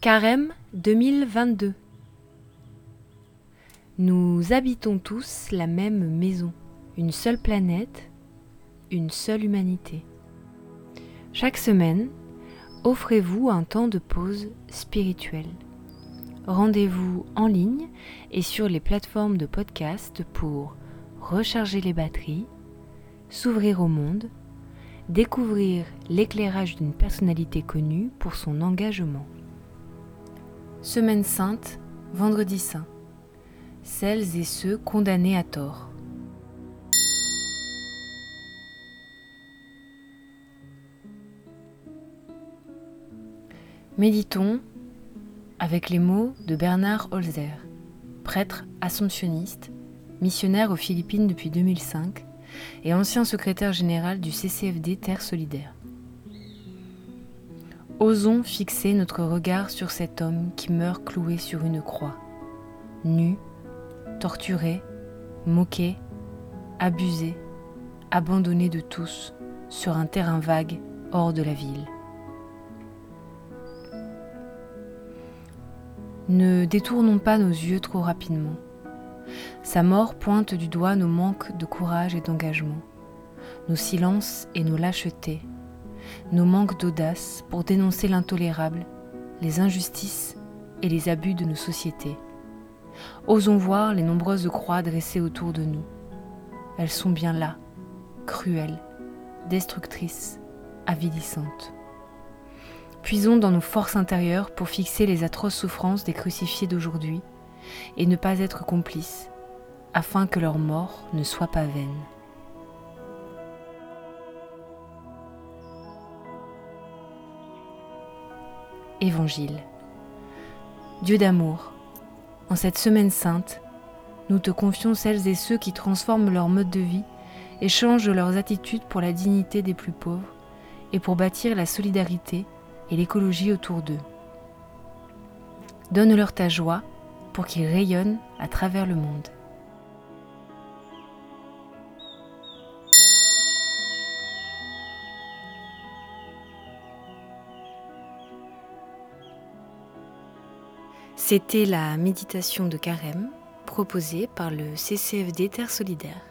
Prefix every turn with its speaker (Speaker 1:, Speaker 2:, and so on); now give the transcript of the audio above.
Speaker 1: Carême 2022 Nous habitons tous la même maison, une seule planète, une seule humanité. Chaque semaine, offrez-vous un temps de pause spirituelle. Rendez-vous en ligne et sur les plateformes de podcast pour recharger les batteries, s'ouvrir au monde, découvrir l'éclairage d'une personnalité connue pour son engagement. Semaine sainte, vendredi saint. Celles et ceux condamnés à tort. Méditons avec les mots de Bernard Holzer, prêtre assomptionniste, missionnaire aux Philippines depuis 2005 et ancien secrétaire général du CCFD Terre Solidaire. Osons fixer notre regard sur cet homme qui meurt cloué sur une croix, nu, torturé, moqué, abusé, abandonné de tous sur un terrain vague hors de la ville. Ne détournons pas nos yeux trop rapidement. Sa mort pointe du doigt nos manques de courage et d'engagement, nos silences et nos lâchetés, nos manques d'audace pour dénoncer l'intolérable, les injustices et les abus de nos sociétés. Osons voir les nombreuses croix dressées autour de nous. Elles sont bien là, cruelles, destructrices, avilissantes. Puisons dans nos forces intérieures pour fixer les atroces souffrances des crucifiés d'aujourd'hui et ne pas être complices, afin que leur mort ne soit pas vaine. Évangile. Dieu d'amour, en cette semaine sainte, nous te confions celles et ceux qui transforment leur mode de vie et changent leurs attitudes pour la dignité des plus pauvres et pour bâtir la solidarité et l'écologie autour d'eux. Donne-leur ta joie pour qu'ils rayonnent à travers le monde. C'était la méditation de carême proposée par le CCFD Terre Solidaire.